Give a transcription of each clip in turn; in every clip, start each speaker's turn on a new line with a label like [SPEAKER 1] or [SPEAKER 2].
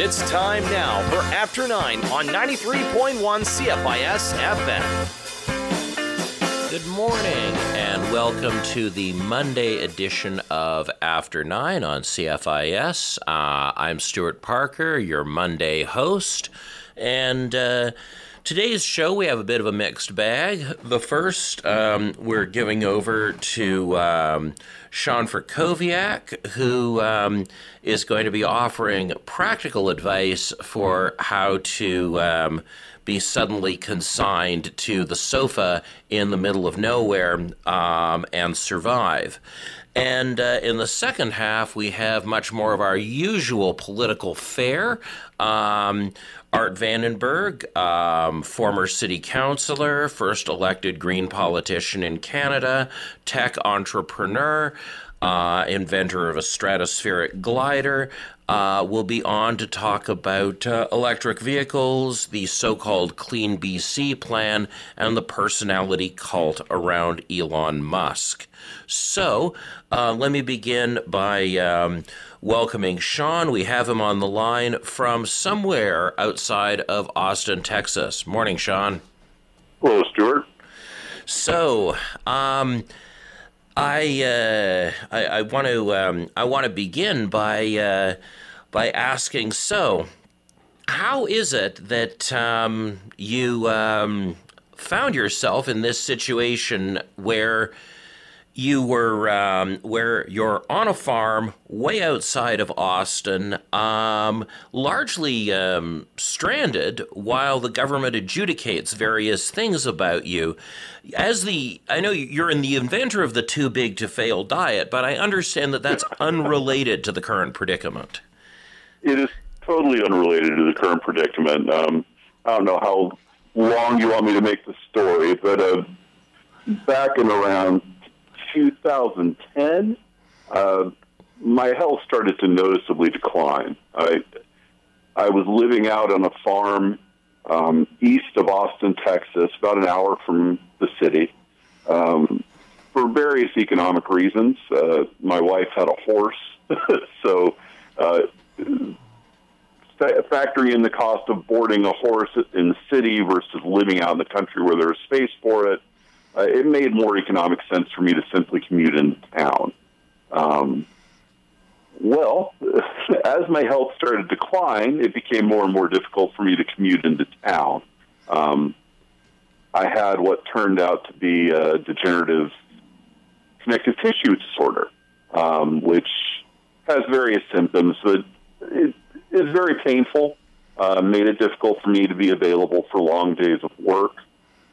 [SPEAKER 1] It's time now for After 9 on 93.1 CFIS FM.
[SPEAKER 2] Good morning and welcome to the Monday edition of After 9 on CFIS. Uh, I'm Stuart Parker, your Monday host, and uh, today's show we have a bit of a mixed bag. The first, um, we're giving over to um, Sean Frakowiak, who um, is going to be offering practical advice for how to um, be suddenly consigned to the sofa in the middle of nowhere um, and survive. And uh, in the second half, we have much more of our usual political fare. Um, Art Vandenberg, um, former city councilor, first elected Green politician in Canada, tech entrepreneur, uh, inventor of a stratospheric glider, uh, will be on to talk about uh, electric vehicles, the so called Clean BC plan, and the personality cult around Elon Musk. So, uh, let me begin by um, welcoming Sean. We have him on the line from somewhere outside of Austin, Texas. Morning, Sean.
[SPEAKER 3] Hello, Stuart.
[SPEAKER 2] So, um, I, uh, I, I want to um, I want to begin by uh, by asking. So, how is it that um, you um, found yourself in this situation where you were um, where you're on a farm way outside of Austin, um, largely um, stranded while the government adjudicates various things about you. As the I know you're in the inventor of the too big to fail diet, but I understand that that's unrelated to the current predicament.
[SPEAKER 3] It is totally unrelated to the current predicament. Um, I don't know how long you want me to make the story, but uh, back and around 2010, uh, my health started to noticeably decline. I I was living out on a farm um, east of Austin, Texas, about an hour from the city. Um, for various economic reasons, uh, my wife had a horse, so uh, factoring in the cost of boarding a horse in the city versus living out in the country where there's space for it, uh, it made more economic sense for me to simply commute into town. Um, well, as my health started to decline, it became more and more difficult for me to commute into town. Um, I had what turned out to be a degenerative connective tissue disorder, um, which has various symptoms, but it is very painful. Uh, made it difficult for me to be available for long days of work,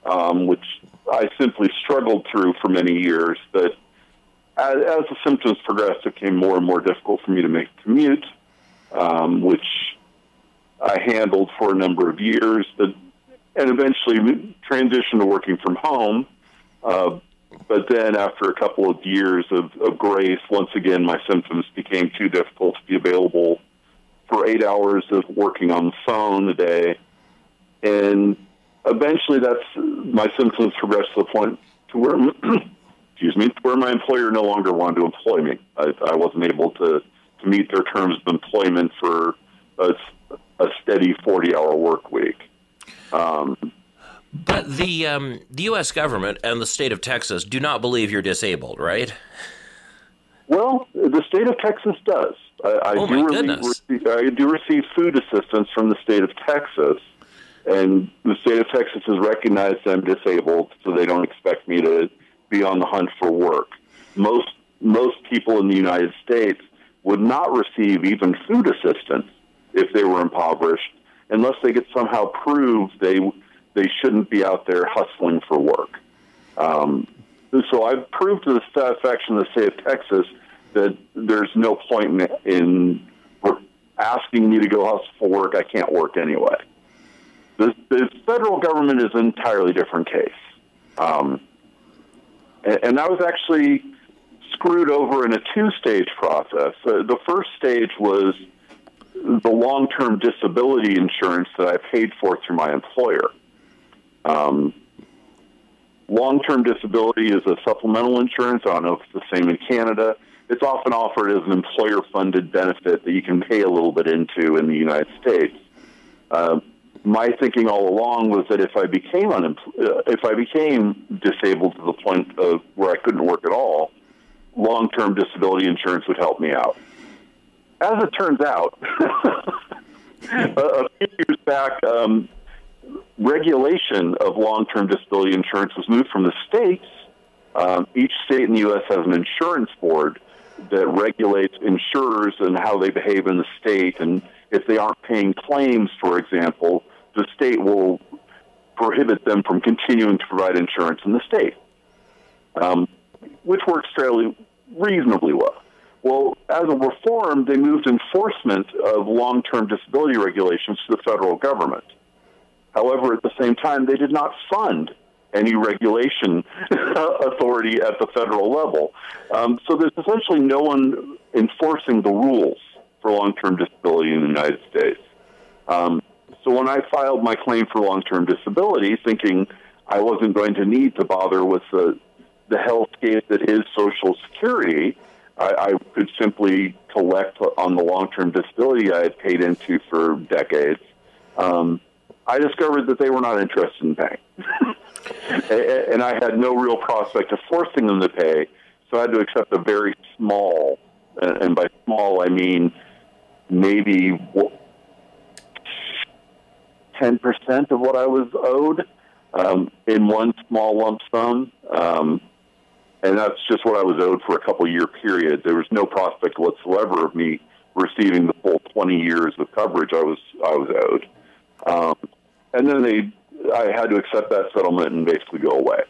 [SPEAKER 3] um, which I simply struggled through for many years. But as, as, the symptoms progressed, it became more and more difficult for me to make commute, um, which I handled for a number of years, but, and eventually transitioned to working from home. Uh, but then, after a couple of years of, of grace, once again, my symptoms became too difficult to be available for eight hours of working on the phone a day. And eventually that's my symptoms progressed to the point to where excuse me where my employer no longer wanted to employ me i, I wasn't able to, to meet their terms of employment for a, a steady 40 hour work week um,
[SPEAKER 2] but the um, the U.S. government and the state of Texas do not believe you're disabled, right?
[SPEAKER 3] Well, the state of Texas does. I, I
[SPEAKER 2] oh
[SPEAKER 3] do
[SPEAKER 2] receive,
[SPEAKER 3] I do receive food assistance from the state of Texas, and the state of Texas has recognized I'm disabled, so they don't expect me to be on the hunt for work. Most most people in the United States would not receive even food assistance if they were impoverished, unless they could somehow prove they they shouldn't be out there hustling for work. Um, so I've proved to the satisfaction of the state of Texas that there's no point in, in asking me to go hustle for work. I can't work anyway. The, the federal government is an entirely different case. Um, and, and I was actually screwed over in a two stage process. Uh, the first stage was the long term disability insurance that I paid for through my employer. Um, long term disability is a supplemental insurance. I don't know if it's the same in Canada. it's often offered as an employer-funded benefit that you can pay a little bit into in the United States. Uh, my thinking all along was that if I became uh, if I became disabled to the point of where I couldn't work at all, long-term disability insurance would help me out. As it turns out, a few years back, um, regulation of long-term disability insurance was moved from the states. Um, each state in the U.S. has an insurance board that regulates insurers and how they behave in the state. And if they aren't paying claims, for example, the state will prohibit them from continuing to provide insurance in the state, um, which works fairly reasonably well. Well, as a reform, they moved enforcement of long term disability regulations to the federal government. However, at the same time, they did not fund any regulation authority at the federal level. Um, so there's essentially no one enforcing the rules for long term disability in the United States. Um, so when I filed my claim for long term disability, thinking I wasn't going to need to bother with the, the hellscape that is Social Security, I, I could simply collect on the long term disability I had paid into for decades. Um, I discovered that they were not interested in paying. and I had no real prospect of forcing them to pay, so I had to accept a very small, and by small I mean maybe 10% of what I was owed um, in one small lump sum. Um, and that's just what I was owed for a couple year period. There was no prospect whatsoever of me receiving the full 20 years of coverage I was I was owed. Um, and then they, I had to accept that settlement and basically go away,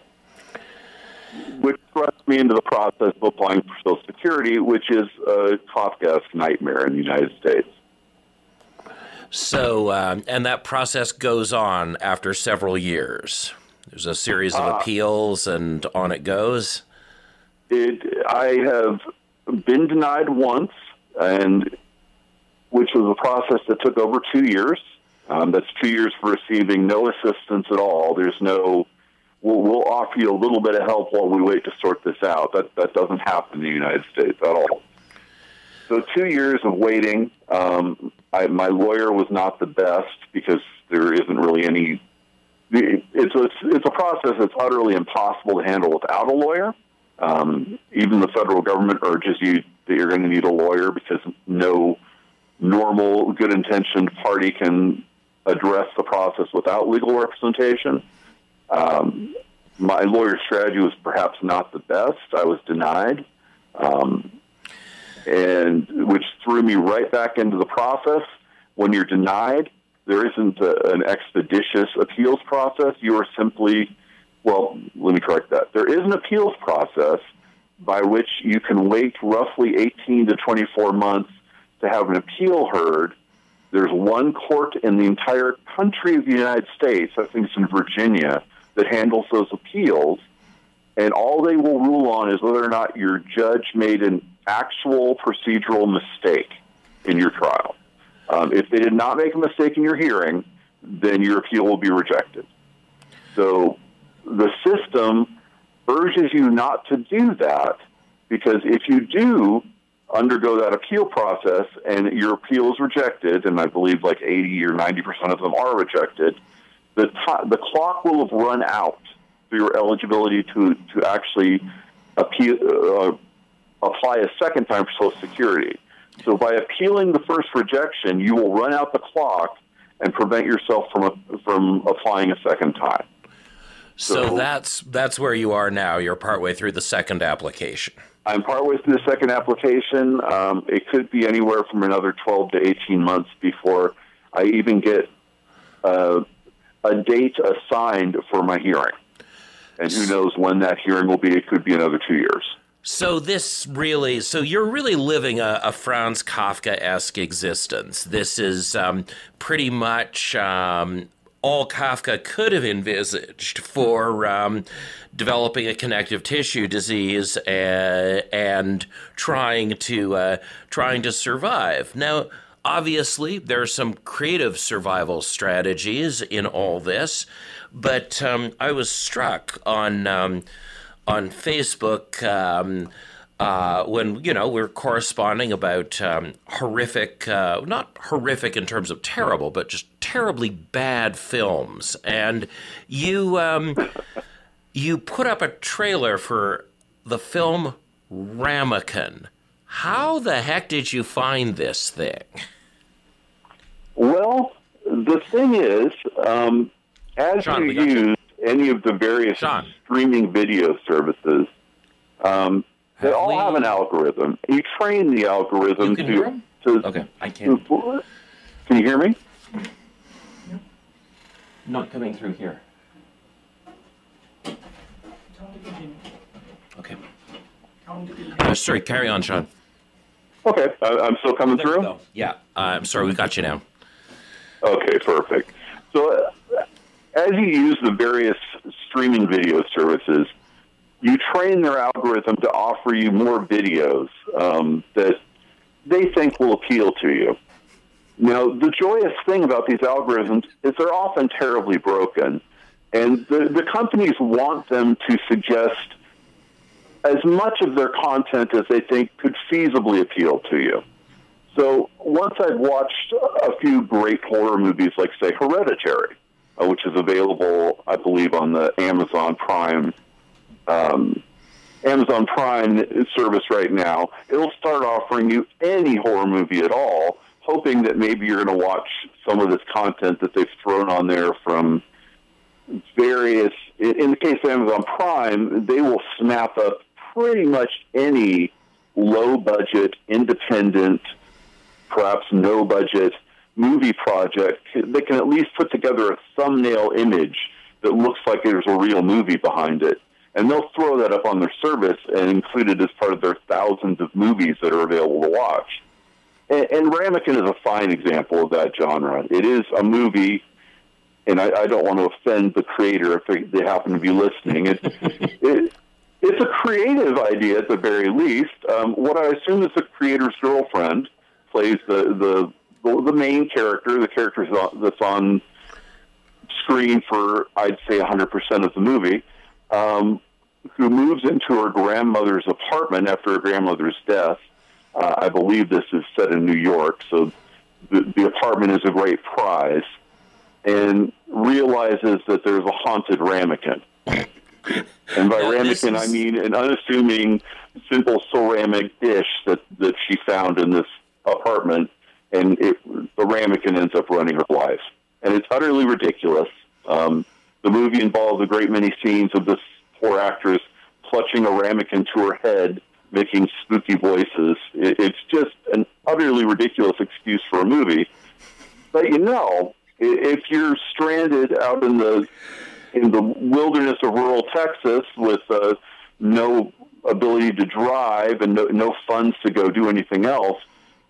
[SPEAKER 3] which thrust me into the process of applying for Social Security, which is a Kafkaesque nightmare in the United States.
[SPEAKER 2] So, um, and that process goes on after several years. There's a series of uh, appeals, and on it goes.
[SPEAKER 3] It, I have been denied once, and which was a process that took over two years. Um, that's two years for receiving no assistance at all. There's no, we'll, we'll offer you a little bit of help while we wait to sort this out. That that doesn't happen in the United States at all. So two years of waiting. Um, I, my lawyer was not the best because there isn't really any. It's a, it's a process that's utterly impossible to handle without a lawyer. Um, even the federal government urges you that you're going to need a lawyer because no normal, good intentioned party can address the process without legal representation. Um, my lawyer's strategy was perhaps not the best. I was denied. Um, and which threw me right back into the process. When you're denied, there isn't a, an expeditious appeals process. You are simply, well, let me correct that. There is an appeals process by which you can wait roughly 18 to 24 months to have an appeal heard. There's one court in the entire country of the United States, I think it's in Virginia, that handles those appeals. And all they will rule on is whether or not your judge made an actual procedural mistake in your trial. Um, if they did not make a mistake in your hearing, then your appeal will be rejected. So the system urges you not to do that because if you do undergo that appeal process and your appeal is rejected, and I believe like 80 or 90 percent of them are rejected, the, t- the clock will have run out for your eligibility to, to actually appeal, uh, apply a second time for Social Security. So by appealing the first rejection, you will run out the clock and prevent yourself from a, from applying a second time.
[SPEAKER 2] So, so that's that's where you are now. You're partway through the second application.
[SPEAKER 3] I'm partway through the second application. Um, it could be anywhere from another 12 to 18 months before I even get uh, a date assigned for my hearing. And who knows when that hearing will be? It could be another two years.
[SPEAKER 2] So this really, so you're really living a, a Franz Kafka-esque existence. This is um, pretty much um, all Kafka could have envisaged for um, developing a connective tissue disease and, uh, and trying to uh, trying to survive. Now, obviously, there are some creative survival strategies in all this, but um, I was struck on um, on Facebook. Um, uh, when you know we're corresponding about um, horrific, uh, not horrific in terms of terrible, but just terribly bad films, and you um, you put up a trailer for the film Ramekin. How the heck did you find this thing?
[SPEAKER 3] Well, the thing is, um, as
[SPEAKER 2] Sean,
[SPEAKER 3] you use any of the various
[SPEAKER 2] Sean.
[SPEAKER 3] streaming video services, um, they all
[SPEAKER 2] we-
[SPEAKER 3] have an algorithm. You train the algorithm
[SPEAKER 2] You can
[SPEAKER 3] to, to.
[SPEAKER 2] Okay, I can't.
[SPEAKER 3] to- Can you hear me?
[SPEAKER 2] Not coming through here. Okay. Uh, sorry, carry on, Sean.
[SPEAKER 3] Okay, I, I'm still coming through.
[SPEAKER 2] Yeah, uh, I'm sorry, we got you now.
[SPEAKER 3] Okay, perfect. So, uh, as you use the various streaming video services, you train their algorithm to offer you more videos um, that they think will appeal to you. Now, the joyous thing about these algorithms is they're often terribly broken, and the, the companies want them to suggest as much of their content as they think could feasibly appeal to you. So once I've watched a few great horror movies, like say Hereditary, uh, which is available, I believe, on the Amazon Prime um, Amazon Prime service right now, it'll start offering you any horror movie at all, hoping that maybe you're going to watch some of this content that they've thrown on there from various. In the case of Amazon Prime, they will snap up pretty much any low budget, independent, perhaps no budget movie project. They can at least put together a thumbnail image that looks like there's a real movie behind it. And they'll throw that up on their service and include it as part of their thousands of movies that are available to watch. And, and Ramekin is a fine example of that genre. It is a movie, and I, I don't want to offend the creator if they, they happen to be listening. It, it, it's a creative idea at the very least. Um, what I assume is the creator's girlfriend plays the the the main character, the character that's on screen for I'd say 100% of the movie, um, who moves into her grandmother's apartment after her grandmother's death. Uh, I believe this is set in New York, so the, the apartment is a great prize, and realizes that there's a haunted ramekin. And by ramekin, I mean an unassuming, simple ceramic dish that, that she found in this apartment, and it, the ramekin ends up running her life. And it's utterly ridiculous. Um, the movie involves a great many scenes of this poor actress clutching a ramekin to her head, making spooky voices. It, it's just an utterly ridiculous excuse for a movie. But you know, if you're stranded out in the in the wilderness of rural Texas with uh, no ability to drive and no, no funds to go do anything else,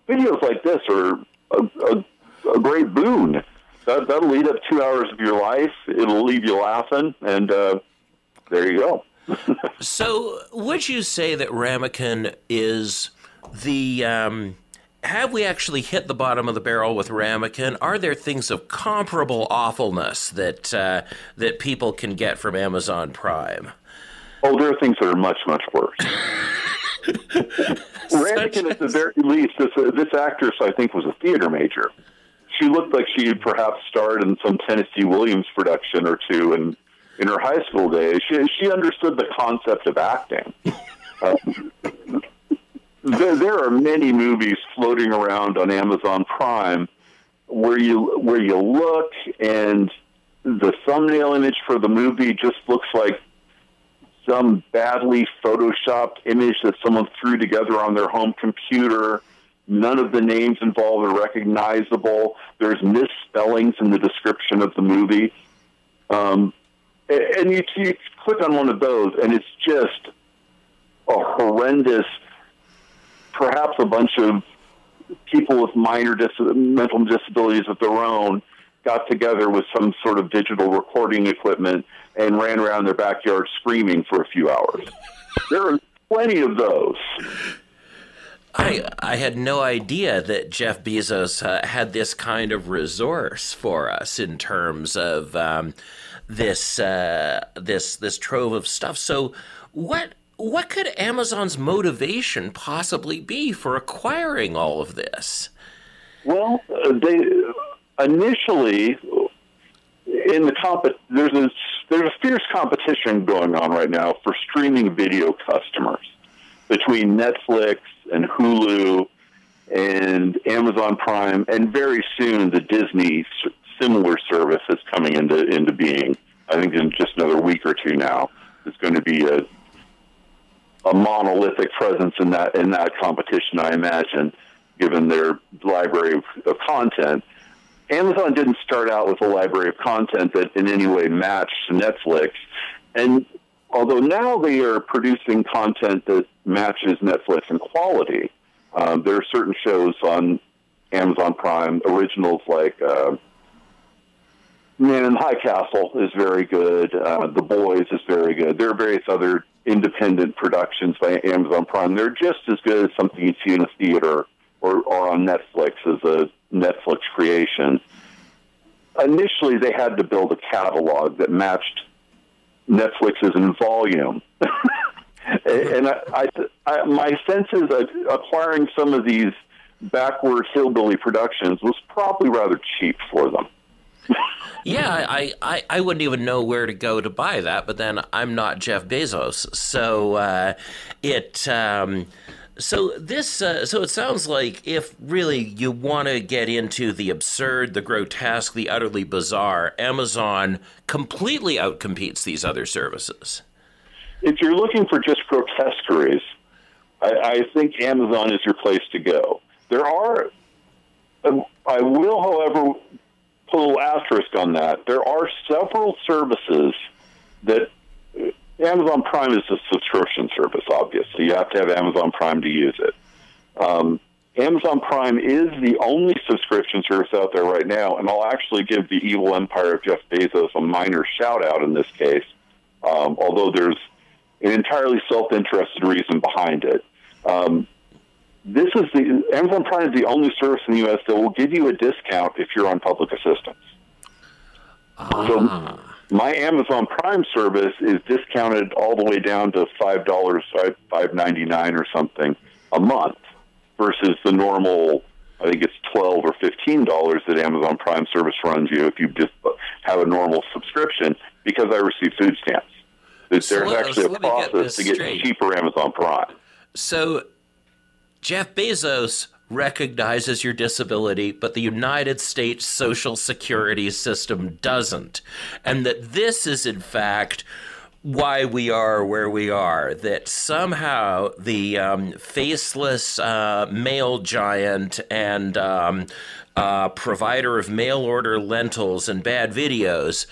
[SPEAKER 3] videos like this are a, a, a great boon. That, that'll eat up two hours of your life. It'll leave you laughing, and uh, there you go.
[SPEAKER 2] So, would you say that Ramekin is the. Um, have we actually hit the bottom of the barrel with Ramekin? Are there things of comparable awfulness that uh, that people can get from Amazon Prime?
[SPEAKER 3] Oh, there are things that are much, much worse. Ramekin, at the very least, this, uh, this actress, I think, was a theater major. She looked like she had perhaps starred in some Tennessee Williams production or two in, in her high school days. She, she understood the concept of acting. Uh, there, there are many movies floating around on Amazon Prime where you where you look and the thumbnail image for the movie just looks like some badly photoshopped image that someone threw together on their home computer. None of the names involved are recognizable. There's misspellings in the description of the movie. Um, and you, you click on one of those, and it's just a horrendous, perhaps a bunch of people with minor dis- mental disabilities of their own got together with some sort of digital recording equipment and ran around their backyard screaming for a few hours. There are plenty of those.
[SPEAKER 2] I I had no idea that Jeff Bezos uh, had this kind of resource for us in terms of um, this uh, this this trove of stuff. So what what could Amazon's motivation possibly be for acquiring all of this?
[SPEAKER 3] Well, uh, they initially in the comp there's a there's a fierce competition going on right now for streaming video customers between Netflix and Hulu and Amazon Prime, and very soon the Disney similar service is coming into into being. I think in just another week or two now, it's going to be a a monolithic presence in that in that competition. I imagine, given their library of, of content. Amazon didn't start out with a library of content that in any way matched Netflix, and although now they are producing content that matches Netflix in quality, um, there are certain shows on Amazon Prime originals like uh, Man in High Castle is very good. Uh, the Boys is very good. There are various other independent productions by Amazon Prime. They're just as good as something you see in a theater or, or on Netflix as a Netflix creation. Initially, they had to build a catalog that matched Netflix's in volume. and I, I, I, my sense is that acquiring some of these backward hillbilly productions was probably rather cheap for them.
[SPEAKER 2] yeah, I, I, I wouldn't even know where to go to buy that, but then I'm not Jeff Bezos, so uh, it. Um, so this, uh, so it sounds like if really you want to get into the absurd, the grotesque, the utterly bizarre, Amazon completely outcompetes these other services.
[SPEAKER 3] If you're looking for just grotesqueries, I, I think Amazon is your place to go. There are, um, I will, however, put a little asterisk on that. There are several services that Amazon Prime is a subscription service, obviously. You have to have Amazon Prime to use it. Um, Amazon Prime is the only subscription service out there right now, and I'll actually give the evil empire of Jeff Bezos a minor shout out in this case, um, although there's an entirely self interested reason behind it. Um, this is the Amazon Prime is the only service in the U.S. that will give you a discount if you're on public assistance. Ah. So my Amazon Prime service is discounted all the way down to five dollars, five ninety nine or something a month, versus the normal. I think it's twelve or fifteen dollars that Amazon Prime service runs you if you just have a normal subscription because I receive food stamps. There's so actually so a process to get straight. cheaper Amazon Prime.
[SPEAKER 2] So Jeff Bezos recognizes your disability, but the United States Social Security system doesn't. And that this is, in fact, why we are where we are. That somehow the um, faceless uh, mail giant and um, uh, provider of mail order lentils and bad videos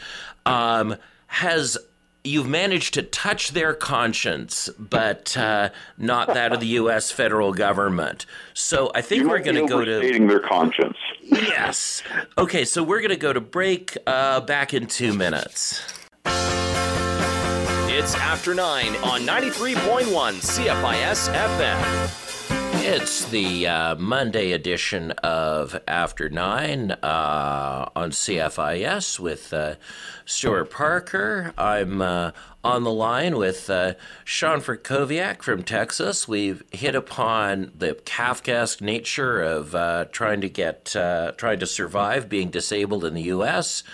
[SPEAKER 2] um, has you've managed to touch their conscience, but uh, not that of the U.S. federal government. So I think
[SPEAKER 3] you
[SPEAKER 2] we're going to go to
[SPEAKER 3] their conscience.
[SPEAKER 2] Yes. Okay, so we're going to go to break. Uh, back in two minutes.
[SPEAKER 1] It's after nine on 93.1 CFIS FM.
[SPEAKER 2] It's the uh, Monday edition of After Nine uh, on CFIS with uh, Stuart Parker. I'm uh, on the line with uh, Sean Frakowiak from Texas. We've hit upon the Kafkaesque nature of uh, trying to get, trying to survive being disabled in the U.S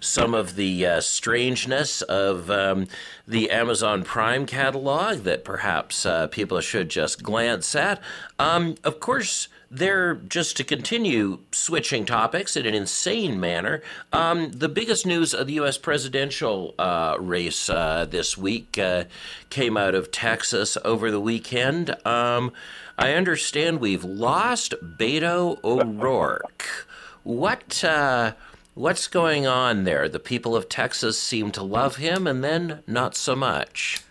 [SPEAKER 2] some of the uh, strangeness of um, the Amazon Prime catalog that perhaps uh, people should just glance at. Um, of course, they're just to continue switching topics in an insane manner. Um, the biggest news of the U.S. presidential uh, race uh, this week uh, came out of Texas over the weekend. Um, I understand we've lost Beto O'Rourke. What uh, What's going on there? The people of Texas seem to love him and then not so much.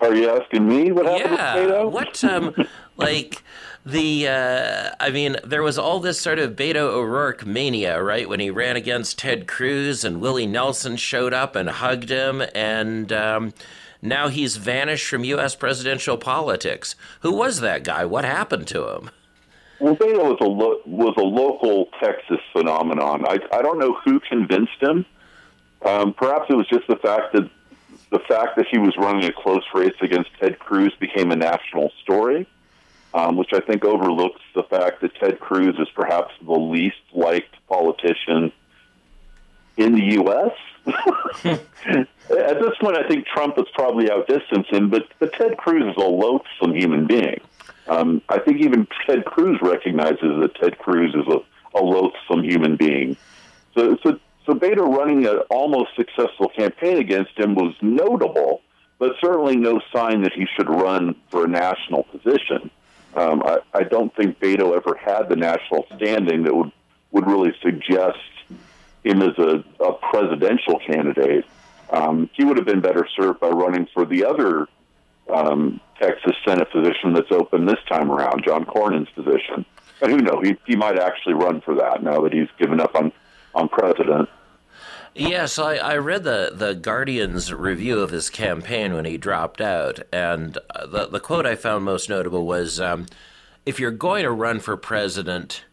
[SPEAKER 3] Are you asking me what happened
[SPEAKER 2] yeah.
[SPEAKER 3] to Beto?
[SPEAKER 2] What, um, like, the, uh, I mean, there was all this sort of Beto O'Rourke mania, right? When he ran against Ted Cruz and Willie Nelson showed up and hugged him, and um, now he's vanished from U.S. presidential politics. Who was that guy? What happened to him?
[SPEAKER 3] Well, Beto was a lo- was a local Texas phenomenon. I I don't know who convinced him. Um, perhaps it was just the fact that the fact that he was running a close race against Ted Cruz became a national story, um, which I think overlooks the fact that Ted Cruz is perhaps the least liked politician in the U.S. At this point, I think Trump is probably outdistanced him, but, but Ted Cruz is a loathsome human being. Um, I think even Ted Cruz recognizes that Ted Cruz is a, a loathsome human being. So, so, so Beto running an almost successful campaign against him was notable, but certainly no sign that he should run for a national position. Um, I, I don't think Beto ever had the national standing that would, would really suggest him as a, a presidential candidate. Um, he would have been better served by running for the other um, Texas Senate position that's open this time around, John Cornyn's position. But who knows? He, he might actually run for that now that he's given up on, on president.
[SPEAKER 2] Yes, I, I read the, the Guardian's review of his campaign when he dropped out, and uh, the, the quote I found most notable was um, If you're going to run for president,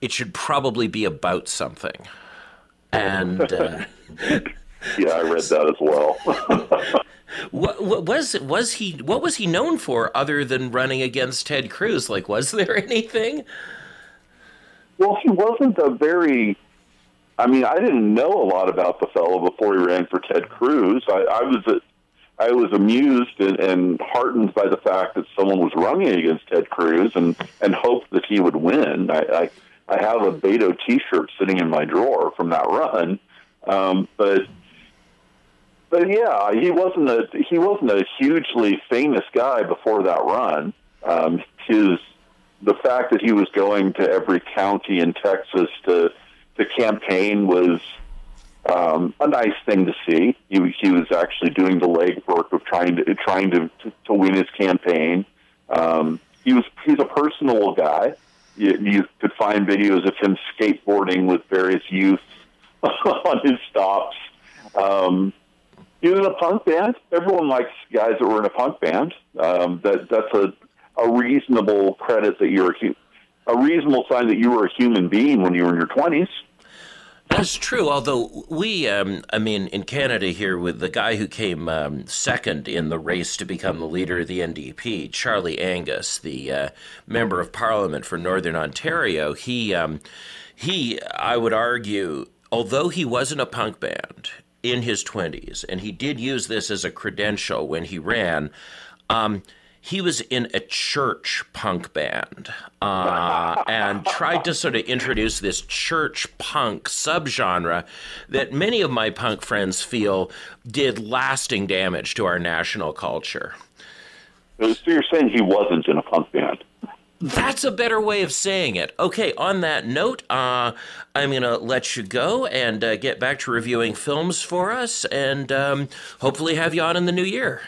[SPEAKER 2] it should probably be about something. And. Uh,
[SPEAKER 3] yeah, I read that as well.
[SPEAKER 2] what, what, was was he? What was he known for other than running against Ted Cruz? Like, was there anything?
[SPEAKER 3] Well, he wasn't a very. I mean, I didn't know a lot about the fellow before he ran for Ted Cruz. I, I was I was amused and, and heartened by the fact that someone was running against Ted Cruz and and hoped that he would win. I, I I have a Beto T-shirt sitting in my drawer from that run, um, but but yeah, he wasn't a he wasn't a hugely famous guy before that run. Um, his the fact that he was going to every county in Texas to to campaign was um, a nice thing to see. He, he was actually doing the legwork of trying to trying to to, to win his campaign. Um, he was he's a personal guy. You, you could find videos of him skateboarding with various youths on his stops. Um, he was in a punk band. Everyone likes guys that were in a punk band. Um, that that's a a reasonable credit that you're a, reasonable sign that you were a human being when you were in your twenties.
[SPEAKER 2] That's true. Although we, um, I mean, in Canada here, with the guy who came um, second in the race to become the leader of the NDP, Charlie Angus, the uh, member of Parliament for Northern Ontario, he, um, he, I would argue, although he wasn't a punk band in his twenties, and he did use this as a credential when he ran. He was in a church punk band uh, and tried to sort of introduce this church punk subgenre that many of my punk friends feel did lasting damage to our national culture.
[SPEAKER 3] So you're saying he wasn't in a punk band?
[SPEAKER 2] That's a better way of saying it. Okay, on that note, uh, I'm going to let you go and uh, get back to reviewing films for us and um, hopefully have you on in the new year.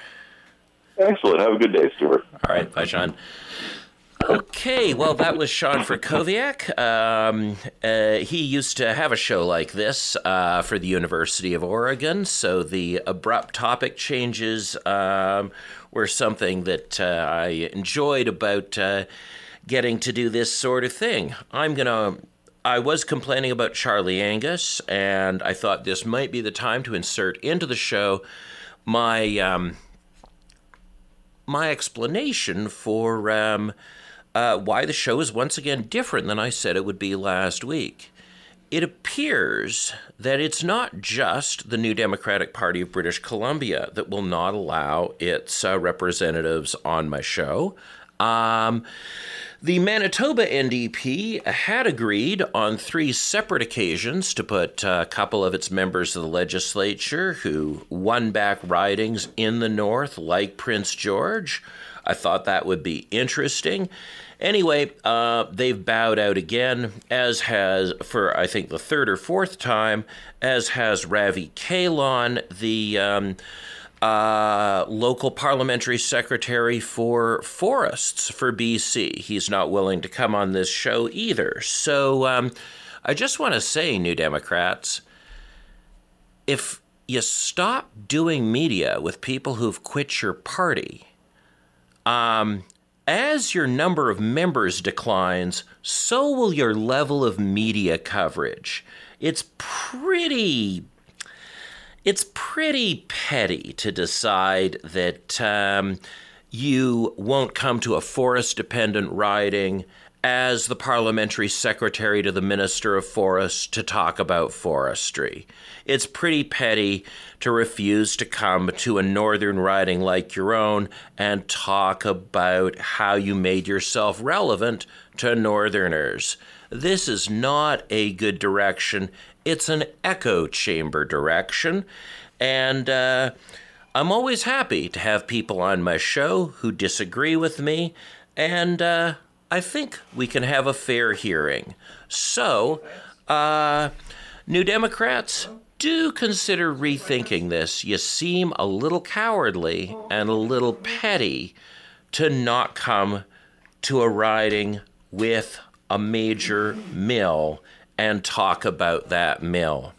[SPEAKER 3] Excellent. Have a good day, Stuart.
[SPEAKER 2] All right. Bye, Sean. Okay, well, that was Sean Frakowiak. Um, uh, he used to have a show like this uh, for the University of Oregon, so the abrupt topic changes um, were something that uh, I enjoyed about uh, getting to do this sort of thing. I'm going to. I was complaining about Charlie Angus, and I thought this might be the time to insert into the show my. Um, my explanation for um, uh, why the show is once again different than I said it would be last week. It appears that it's not just the New Democratic Party of British Columbia that will not allow its uh, representatives on my show. Um, the Manitoba NDP had agreed on three separate occasions to put a couple of its members of the legislature who won back ridings in the North, like Prince George. I thought that would be interesting. Anyway, uh, they've bowed out again, as has, for I think the third or fourth time, as has Ravi Kahlon, the. Um, uh, local parliamentary secretary for forests for BC. He's not willing to come on this show either. So um, I just want to say, New Democrats, if you stop doing media with people who've quit your party, um, as your number of members declines, so will your level of media coverage. It's pretty it's pretty petty to decide that um, you won't come to a forest dependent riding as the parliamentary secretary to the Minister of Forests to talk about forestry. It's pretty petty to refuse to come to a northern riding like your own and talk about how you made yourself relevant to northerners. This is not a good direction. It's an echo chamber direction. And uh, I'm always happy to have people on my show who disagree with me. And uh, I think we can have a fair hearing. So, uh, New Democrats, do consider rethinking this. You seem a little cowardly and a little petty to not come to a riding with a major mill and talk about that mill.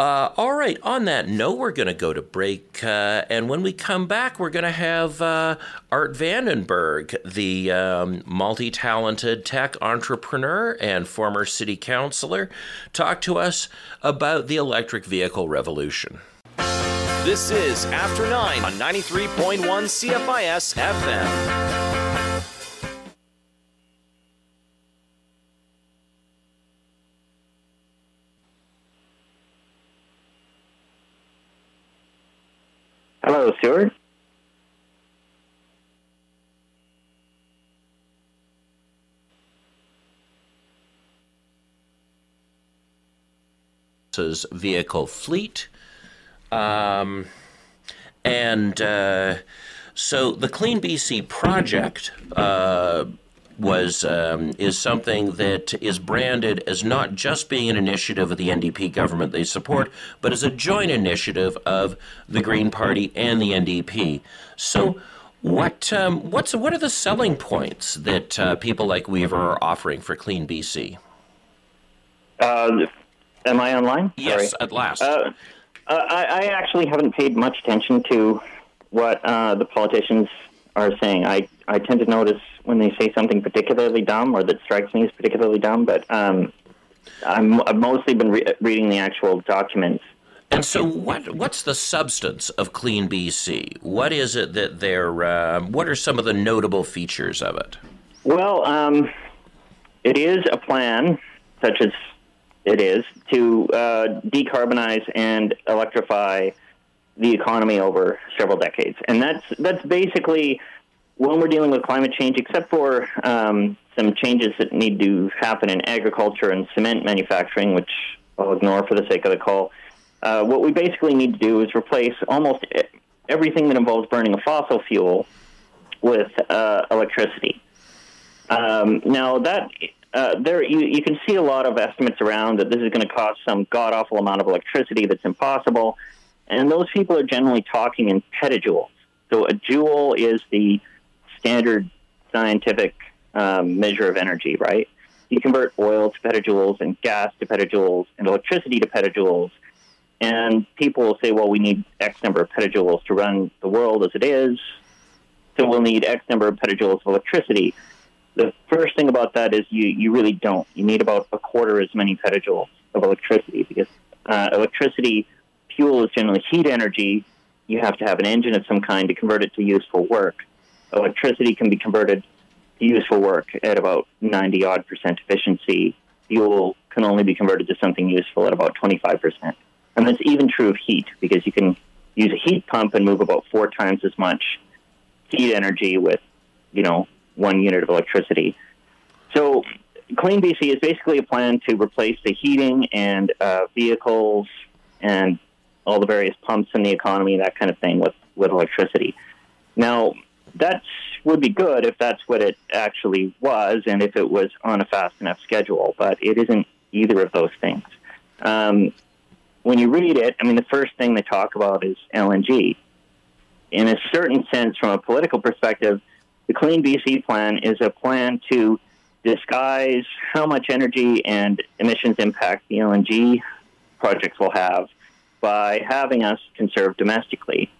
[SPEAKER 2] Uh, all right, on that note, we're going to go to break. Uh, and when we come back, we're going to have uh, Art Vandenberg, the um, multi talented tech entrepreneur and former city councilor, talk to us about the electric vehicle revolution.
[SPEAKER 1] This is After 9 on 93.1 CFIS FM.
[SPEAKER 4] Hello, Stuart.
[SPEAKER 2] vehicle fleet. Um, and uh, so the Clean BC project uh, was um, is something that is branded as not just being an initiative of the NDP government they support, but as a joint initiative of the Green Party and the NDP. So. What um, what's what are the selling points that uh, people like Weaver are offering for Clean BC?
[SPEAKER 4] Uh, am I online?
[SPEAKER 2] Yes, Sorry. at last.
[SPEAKER 4] Uh, uh, I, I, actually haven't paid much attention to what uh, the politicians are saying. I, I tend to notice when they say something particularly dumb or that strikes me as particularly dumb, but um, I'm, I've mostly been re- reading the actual documents.
[SPEAKER 2] And so, what what's the substance of Clean BC? What is it that they're? Uh, what are some of the notable features of it?
[SPEAKER 4] Well, um, it is a plan, such as it is, to uh, decarbonize and electrify the economy over several decades, and that's that's basically when we're dealing with climate change, except for um, some changes that need to happen in agriculture and cement manufacturing, which I'll ignore for the sake of the call. Uh, what we basically need to do is replace almost everything that involves burning a fossil fuel with uh, electricity. Um, now that uh, there, you, you can see a lot of estimates around that this is going to cost some god awful amount of electricity that's impossible, and those people are generally talking in petajoules. So a joule is the standard scientific um, measure of energy, right? You convert oil to petajoules and gas to petajoules and electricity to petajoules. And people will say, well, we need X number of petajoules to run the world as it is. So we'll need X number of petajoules of electricity. The first thing about that is you, you really don't. You need about a quarter as many petajoules of electricity because uh, electricity, fuel is generally heat energy. You have to have an engine of some kind to convert it to useful work electricity can be converted to useful work at about 90 odd percent efficiency. Fuel can only be converted to something useful at about 25 percent. And that's even true of heat because you can use a heat pump and move about four times as much heat energy with, you know, one unit of electricity. So Clean BC is basically a plan to replace the heating and uh, vehicles and all the various pumps in the economy, that kind of thing, with, with electricity. Now, that would be good if that's what it actually was and if it was on a fast enough schedule, but it isn't either of those things. Um, when you read it, I mean, the first thing they talk about is LNG. In a certain sense, from a political perspective, the Clean BC plan is a plan to disguise how much energy and emissions impact the LNG projects will have by having us conserve domestically.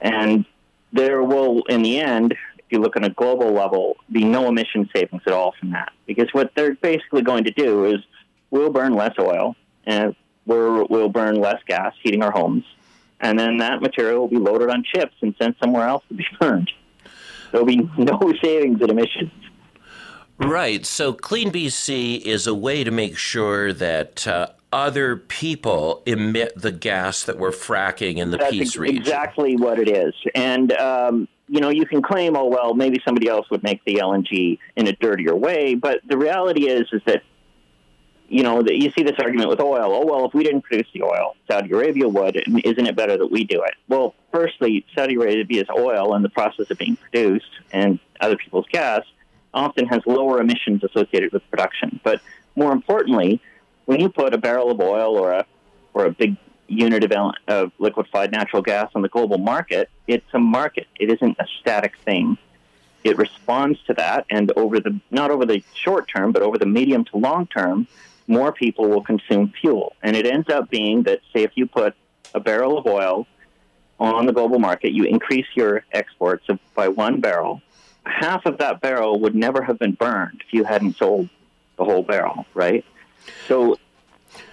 [SPEAKER 4] And there will, in the end, if you look on a global level, be no emission savings at all from that. Because what they're basically going to do is we'll burn less oil, and we'll burn less gas heating our homes, and then that material will be loaded on ships and sent somewhere else to be burned. There'll be no savings in emissions.
[SPEAKER 2] Right. So Clean BC is a way to make sure that uh, other people emit the gas that we're fracking in the
[SPEAKER 4] That's
[SPEAKER 2] Peace region.
[SPEAKER 4] exactly what it is. And, um, you know, you can claim, oh, well, maybe somebody else would make the LNG in a dirtier way. But the reality is, is that, you know, that you see this argument with oil. Oh, well, if we didn't produce the oil, Saudi Arabia would. and Isn't it better that we do it? Well, firstly, Saudi Arabia's oil and the process of being produced and other people's gas often has lower emissions associated with production. But more importantly, when you put a barrel of oil or a or a big unit of, of liquefied natural gas on the global market, it's a market. It isn't a static thing. It responds to that, and over the not over the short term, but over the medium to long term, more people will consume fuel, and it ends up being that say if you put a barrel of oil on the global market, you increase your exports by one barrel. Half of that barrel would never have been burned if you hadn't sold the whole barrel, right? So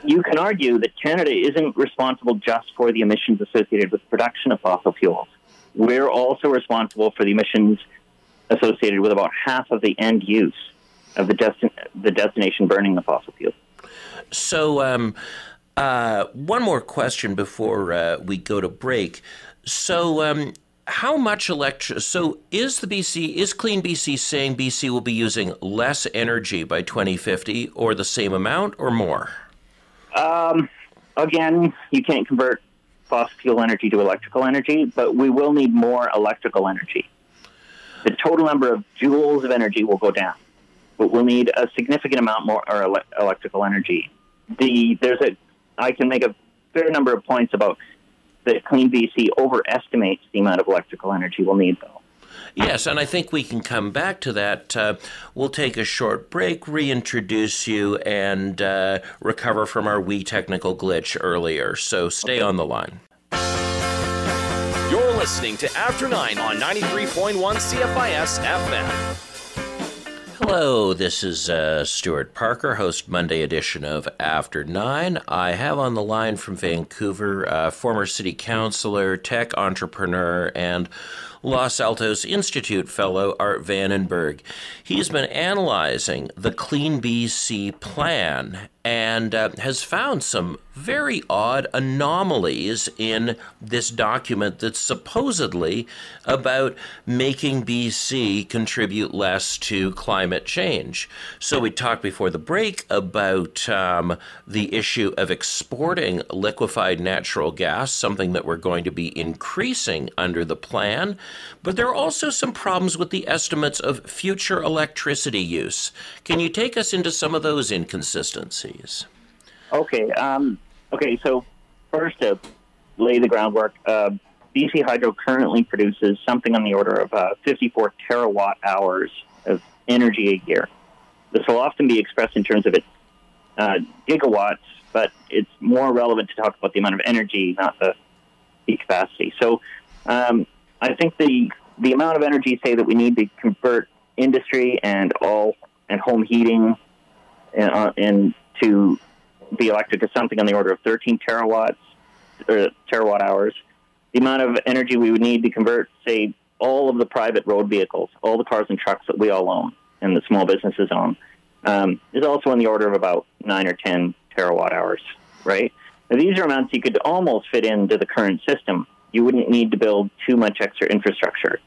[SPEAKER 4] you can argue that Canada isn't responsible just for the emissions associated with production of fossil fuels. We're also responsible for the emissions associated with about half of the end use of the, destin- the destination burning the fossil fuel.
[SPEAKER 2] So, um, uh, one more question before uh, we go to break. So, um, how much electric? So, is the BC is Clean BC saying BC will be using less energy by 2050, or the same amount, or more?
[SPEAKER 4] Um, again, you can't convert fossil fuel energy to electrical energy, but we will need more electrical energy. The total number of joules of energy will go down, but we'll need a significant amount more or ele- electrical energy. The there's a I can make a fair number of points about that Clean BC overestimates the amount of electrical energy we'll need, though.
[SPEAKER 2] Yes, and I think we can come back to that. Uh, we'll take a short break, reintroduce you, and uh, recover from our wee technical glitch earlier. So stay on the line.
[SPEAKER 1] You're listening to After 9 on 93.1 CFIS FM.
[SPEAKER 2] Hello, this is uh, Stuart Parker, host Monday edition of After Nine. I have on the line from Vancouver uh, former city councilor, tech entrepreneur, and Los Altos Institute fellow Art Vandenberg. He's been analyzing the Clean BC plan and uh, has found some very odd anomalies in this document that's supposedly about making BC contribute less to climate change. So, we talked before the break about um, the issue of exporting liquefied natural gas, something that we're going to be increasing under the plan. But there are also some problems with the estimates of future electricity use. Can you take us into some of those inconsistencies?
[SPEAKER 4] Okay. Um, okay. So first, to lay the groundwork, uh, BC Hydro currently produces something on the order of uh, 54 terawatt hours of energy a year. This will often be expressed in terms of its uh, gigawatts, but it's more relevant to talk about the amount of energy, not the, the capacity. So um, I think the the amount of energy, say that we need to convert industry and all and home heating uh, into be electric is something on the order of 13 terawatts or terawatt hours. The amount of energy we would need to convert, say, all of the private road vehicles, all the cars and trucks that we all own and the small businesses own, um, is also in the order of about nine or 10 terawatt hours, right? Now, these are amounts you could almost fit into the current system. You wouldn't need to build too much extra infrastructure.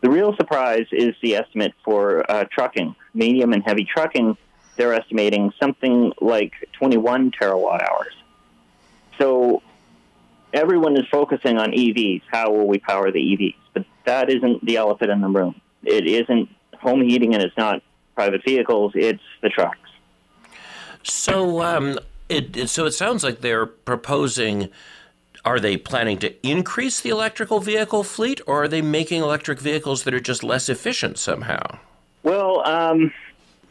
[SPEAKER 4] The real surprise is the estimate for uh, trucking, medium and heavy trucking. They're estimating something like 21 terawatt hours. So everyone is focusing on EVs. How will we power the EVs? But that isn't the elephant in the room. It isn't home heating and it's not private vehicles, it's the trucks.
[SPEAKER 2] So, um, it, so it sounds like they're proposing. Are they planning to increase the electrical vehicle fleet, or are they making electric vehicles that are just less efficient somehow?
[SPEAKER 4] Well, um,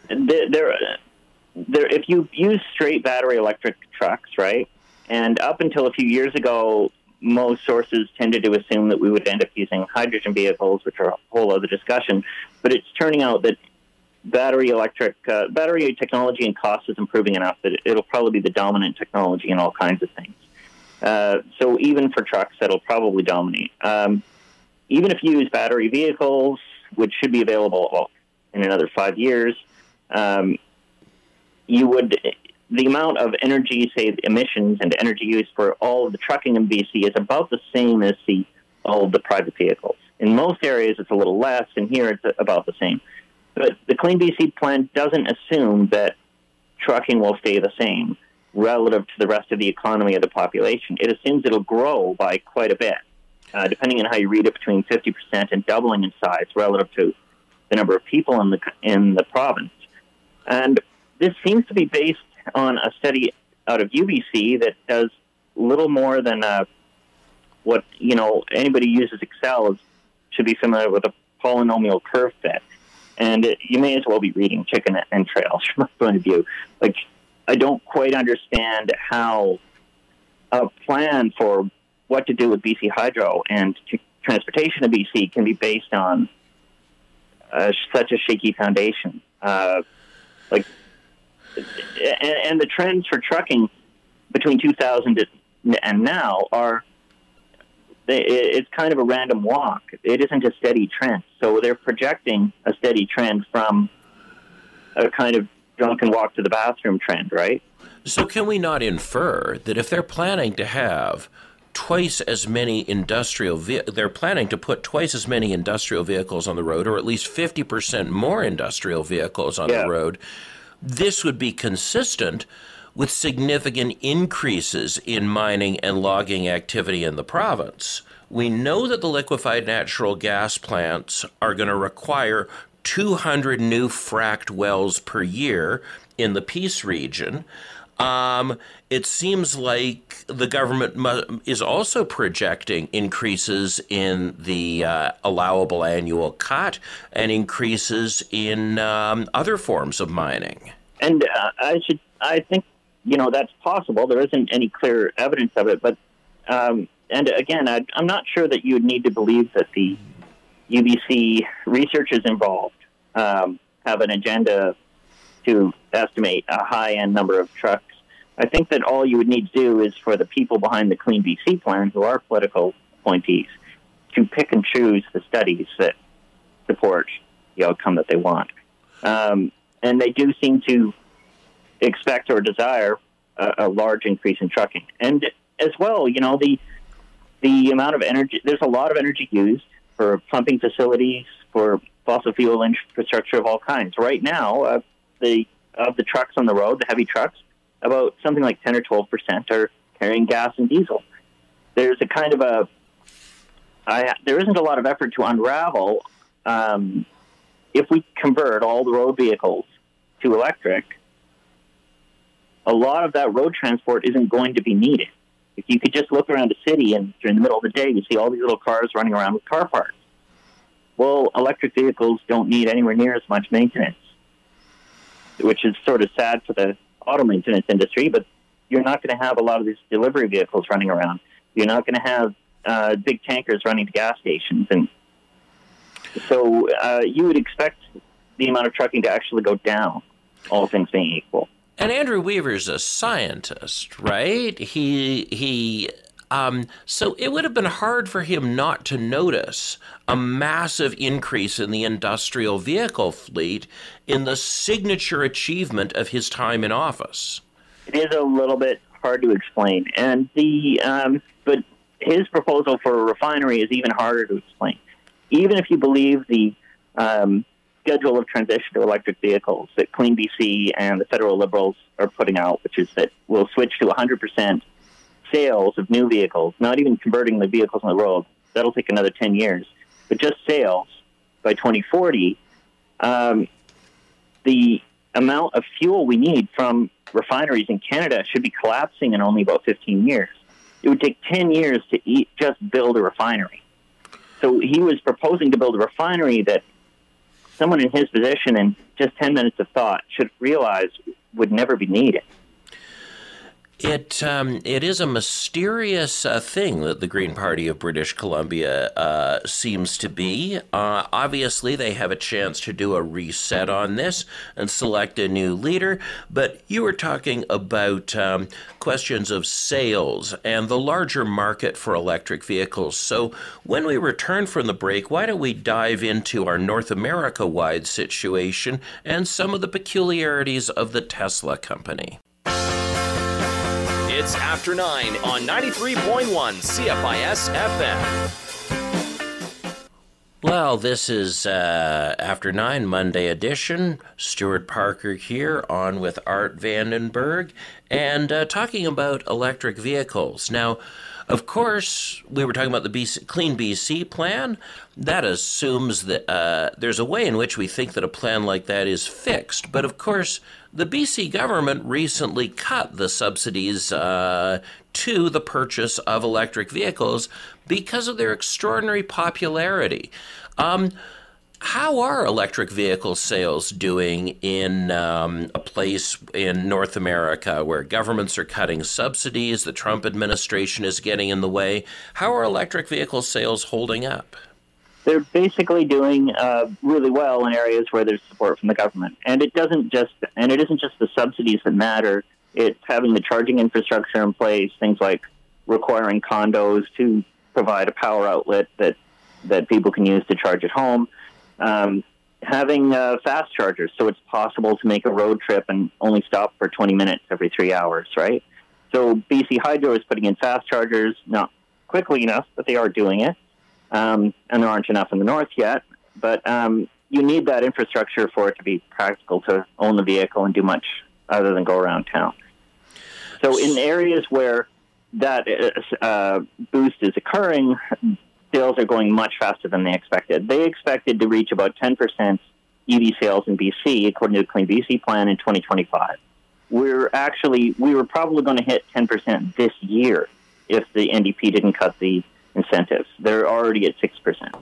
[SPEAKER 4] if you use straight battery electric trucks, right, and up until a few years ago, most sources tended to assume that we would end up using hydrogen vehicles, which are a whole other discussion. But it's turning out that battery electric uh, battery technology and cost is improving enough that it'll probably be the dominant technology in all kinds of things. Uh, so even for trucks, that'll probably dominate. Um, even if you use battery vehicles, which should be available in another five years, um, you would the amount of energy, saved emissions and energy use for all of the trucking in BC is about the same as the all of the private vehicles. In most areas, it's a little less, and here it's about the same. But the Clean BC plan doesn't assume that trucking will stay the same relative to the rest of the economy of the population. It assumes it'll grow by quite a bit, uh, depending on how you read it, between 50% and doubling in size relative to the number of people in the in the province. And this seems to be based on a study out of UBC that does little more than uh, what you know anybody uses Excel should be familiar with a polynomial curve fit and it, you may as well be reading chicken entrails from my point of view. Like, I don't quite understand how a plan for what to do with BC Hydro and transportation of BC can be based on uh, such a shaky foundation. Uh, like, and, and the trends for trucking between 2000 and now are it's kind of a random walk. It isn't a steady trend. So they're projecting a steady trend from a kind of drunken walk to the bathroom trend, right?
[SPEAKER 2] So can we not infer that if they're planning to have twice as many industrial ve- they're planning to put twice as many industrial vehicles on the road or at least 50% more industrial vehicles on yeah. the road this would be consistent with significant increases in mining and logging activity in the province. We know that the liquefied natural gas plants are going to require 200 new fracked wells per year in the Peace region. Um, it seems like the government mu- is also projecting increases in the uh, allowable annual cut and increases in um, other forms of mining.
[SPEAKER 4] And uh, I should, I think you know that's possible. There isn't any clear evidence of it, but um, and again, I, am not sure that you would need to believe that the UBC research is involved um, have an agenda to estimate a high end number of trucks. I think that all you would need to do is for the people behind the Clean BC plan, who are political appointees, to pick and choose the studies that support the outcome that they want. Um, and they do seem to expect or desire a, a, large increase in trucking. And as well, you know, the the amount of energy there's a lot of energy used for pumping facilities, for fossil fuel infrastructure of all kinds. Right now, uh, the of the trucks on the road, the heavy trucks, about something like 10 or 12 percent are carrying gas and diesel. There's a kind of a I, there isn't a lot of effort to unravel um, if we convert all the road vehicles to electric a lot of that road transport isn't going to be needed. If you could just look around a city and during the middle of the day, you see all these little cars running around with car parts. Well, electric vehicles don't need anywhere near as much maintenance, which is sort of sad for the auto maintenance industry, but you're not going to have a lot of these delivery vehicles running around. You're not going to have uh, big tankers running to gas stations. And so uh, you would expect the amount of trucking to actually go down, all things being equal.
[SPEAKER 2] And Andrew Weaver's a scientist, right? He he um, so it would have been hard for him not to notice a massive increase in the industrial vehicle fleet in the signature achievement of his time in office.
[SPEAKER 4] It is a little bit hard to explain, and the um, but his proposal for a refinery is even harder to explain. Even if you believe the um, schedule of transition to electric vehicles that Clean BC and the federal Liberals are putting out, which is that we'll switch to 100% sales of new vehicles, not even converting the vehicles on the road. That'll take another 10 years. But just sales by 2040, um, the amount of fuel we need from refineries in Canada should be collapsing in only about 15 years. It would take 10 years to eat, just build a refinery. So he was proposing to build a refinery that someone in his position in just 10 minutes of thought should realize would never be needed.
[SPEAKER 2] It um, it is a mysterious uh, thing that the Green Party of British Columbia uh, seems to be. Uh, obviously, they have a chance to do a reset on this and select a new leader. But you were talking about um, questions of sales and the larger market for electric vehicles. So when we return from the break, why don't we dive into our North America wide situation and some of the peculiarities of the Tesla company?
[SPEAKER 1] It's After 9 on 93.1 CFIS FM.
[SPEAKER 2] Well, this is uh, After 9 Monday edition. Stuart Parker here on with Art Vandenberg and uh, talking about electric vehicles. Now, of course, we were talking about the BC, Clean BC plan. That assumes that uh, there's a way in which we think that a plan like that is fixed. But of course, the BC government recently cut the subsidies uh, to the purchase of electric vehicles because of their extraordinary popularity. Um, how are electric vehicle sales doing in um, a place in North America where governments are cutting subsidies, the Trump administration is getting in the way? How are electric vehicle sales holding up?
[SPEAKER 4] they're basically doing uh, really well in areas where there's support from the government. And it doesn't just and it isn't just the subsidies that matter. It's having the charging infrastructure in place, things like requiring condos to provide a power outlet that that people can use to charge at home. Um, having uh, fast chargers, so it's possible to make a road trip and only stop for 20 minutes every three hours, right? So BC Hydro is putting in fast chargers, not quickly enough, but they are doing it um, and there aren't enough in the north yet. But um, you need that infrastructure for it to be practical to own the vehicle and do much other than go around town. So in areas where that uh, boost is occurring, sales are going much faster than they expected. They expected to reach about 10% EV sales in BC, according to the Clean BC plan, in 2025. We're actually, we were probably going to hit 10% this year if the NDP didn't cut the incentives. They're already at six percent.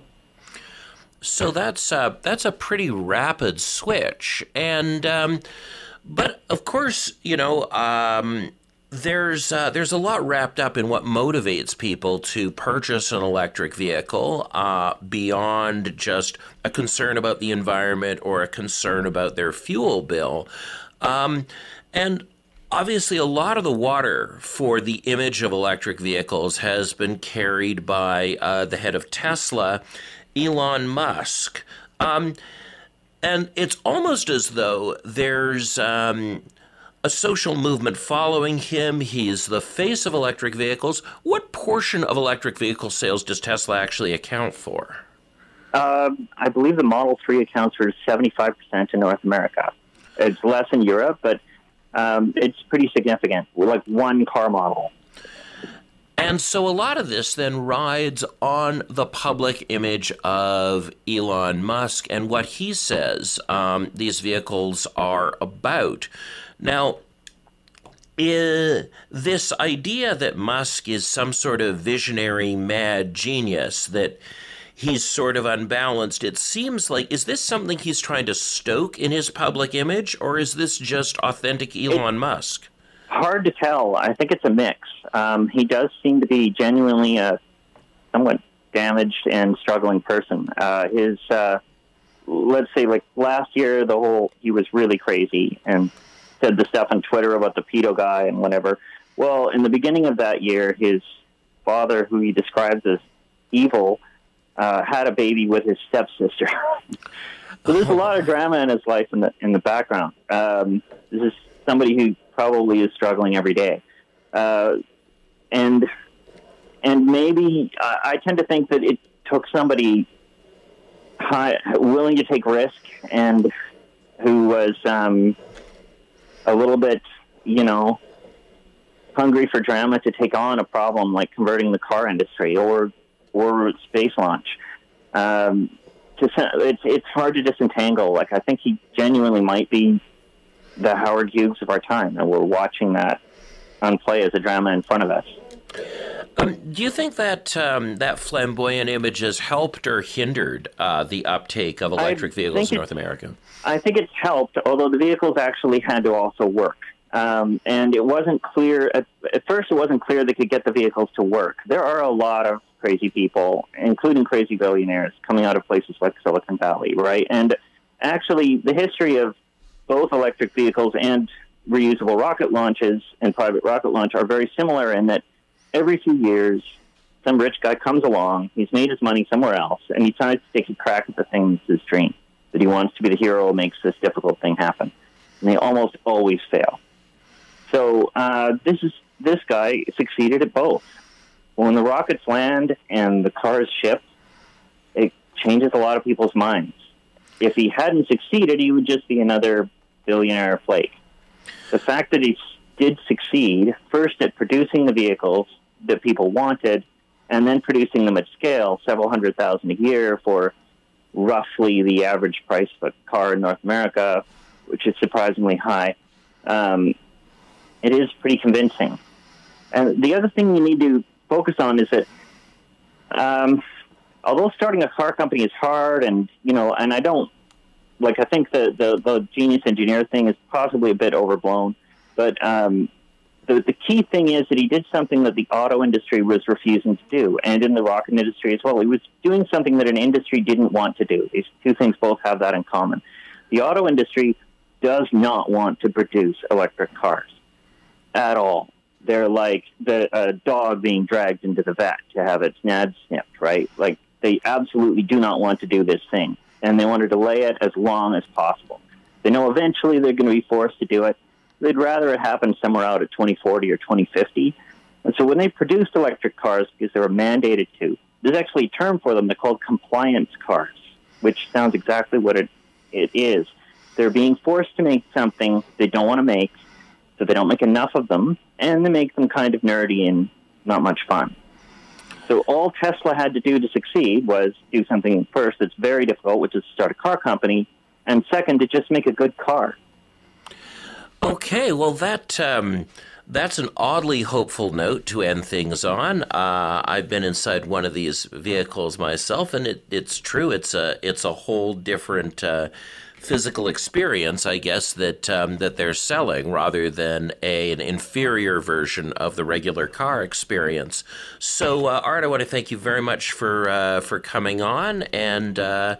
[SPEAKER 2] So that's uh, that's a pretty rapid switch, and um, but of course, you know. Um, there's uh, there's a lot wrapped up in what motivates people to purchase an electric vehicle uh, beyond just a concern about the environment or a concern about their fuel bill. Um, and Obviously, a lot of the water for the image of electric vehicles has been carried by uh, the head of Tesla, Elon Musk. Um, and it's almost as though there's um, a social movement following him. He's the face of electric vehicles. What portion of electric vehicle sales does Tesla actually account for?
[SPEAKER 4] Uh, I believe the Model 3 accounts for 75% in North America. It's less in Europe, but um, it's pretty significant. We're like one car model.
[SPEAKER 2] And so a lot of this then rides on the public image of Elon Musk and what he says um, these vehicles are about. Now, this idea that Musk is some sort of visionary mad genius, that he's sort of unbalanced. It seems like is this something he's trying to stoke in his public image, or is this just authentic Elon Musk?
[SPEAKER 4] Hard to tell. I think it's a mix. Um, he does seem to be genuinely a somewhat damaged and struggling person. Uh, his, uh, let's say, like last year, the whole he was really crazy and said the stuff on Twitter about the pedo guy and whatever. Well, in the beginning of that year, his father, who he describes as evil, uh, had a baby with his stepsister. so there's a lot of drama in his life in the in the background. Um, this is somebody who probably is struggling every day, uh, and and maybe uh, I tend to think that it took somebody high, willing to take risk and who was um, a little bit, you know, hungry for drama to take on a problem like converting the car industry or or space launch. Um, to, it's it's hard to disentangle. Like I think he genuinely might be the Howard Hughes of our time, and we're watching that unplay as a drama in front of us.
[SPEAKER 2] Um, do you think that um, that flamboyant image has helped or hindered uh, the uptake of electric vehicles in North America?
[SPEAKER 4] I think it's helped, although the vehicles actually had to also work. Um, and it wasn't clear at, at first. It wasn't clear they could get the vehicles to work. There are a lot of crazy people, including crazy billionaires, coming out of places like Silicon Valley, right? And actually, the history of both electric vehicles and reusable rocket launches and private rocket launch are very similar in that every few years, some rich guy comes along, he's made his money somewhere else, and he decides to take a crack at the thing that's his dream, that he wants to be the hero makes this difficult thing happen. And they almost always fail. So uh, this is this guy succeeded at both. When the rockets land and the cars ship, it changes a lot of people's minds. If he hadn't succeeded, he would just be another billionaire flake. The fact that he did succeed first at producing the vehicles that people wanted, and then producing them at scale, several hundred thousand a year for roughly the average price of a car in North America, which is surprisingly high. Um, it is pretty convincing. And the other thing you need to focus on is that um, although starting a car company is hard, and you know, and I don't like, I think the the, the genius engineer thing is possibly a bit overblown, but um, the the key thing is that he did something that the auto industry was refusing to do, and in the rocket industry as well. He was doing something that an industry didn't want to do. These two things both have that in common. The auto industry does not want to produce electric cars at all. They're like the a dog being dragged into the vet to have its nads snipped, right? Like they absolutely do not want to do this thing, and they want to delay it as long as possible. They know eventually they're going to be forced to do it. They'd rather it happen somewhere out at 2040 or 2050. And so when they produced electric cars, because they were mandated to, there's actually a term for them. They're called compliance cars, which sounds exactly what it, it is. They're being forced to make something they don't want to make so they don't make enough of them, and they make them kind of nerdy and not much fun. So all Tesla had to do to succeed was do something first that's very difficult, which is start a car company, and second, to just make a good car.
[SPEAKER 2] Okay, well that um, that's an oddly hopeful note to end things on. Uh, I've been inside one of these vehicles myself, and it, it's true. It's a it's a whole different. Uh, physical experience, I guess that um, that they're selling, rather than a an inferior version of the regular car experience. So, uh, Art, I want to thank you very much for uh, for coming on, and uh,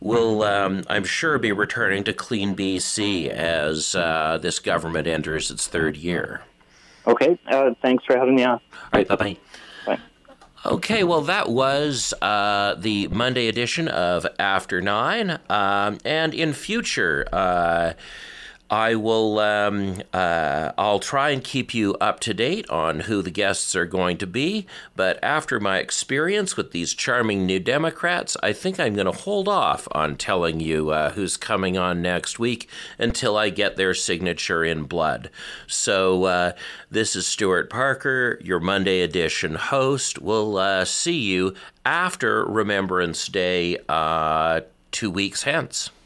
[SPEAKER 2] we'll um, I'm sure be returning to Clean BC as uh, this government enters its third year.
[SPEAKER 4] Okay, uh, thanks for having me on. All
[SPEAKER 2] right, bye bye. Okay, well, that was uh, the Monday edition of After Nine. Um, and in future, uh, I will. Um, uh, I'll try and keep you up to date on who the guests are going to be. But after my experience with these charming new Democrats, I think I'm going to hold off on telling you uh, who's coming on next week until I get their signature in blood. So uh, this is Stuart Parker, your Monday edition host. We'll uh, see you after Remembrance Day, uh, two weeks hence.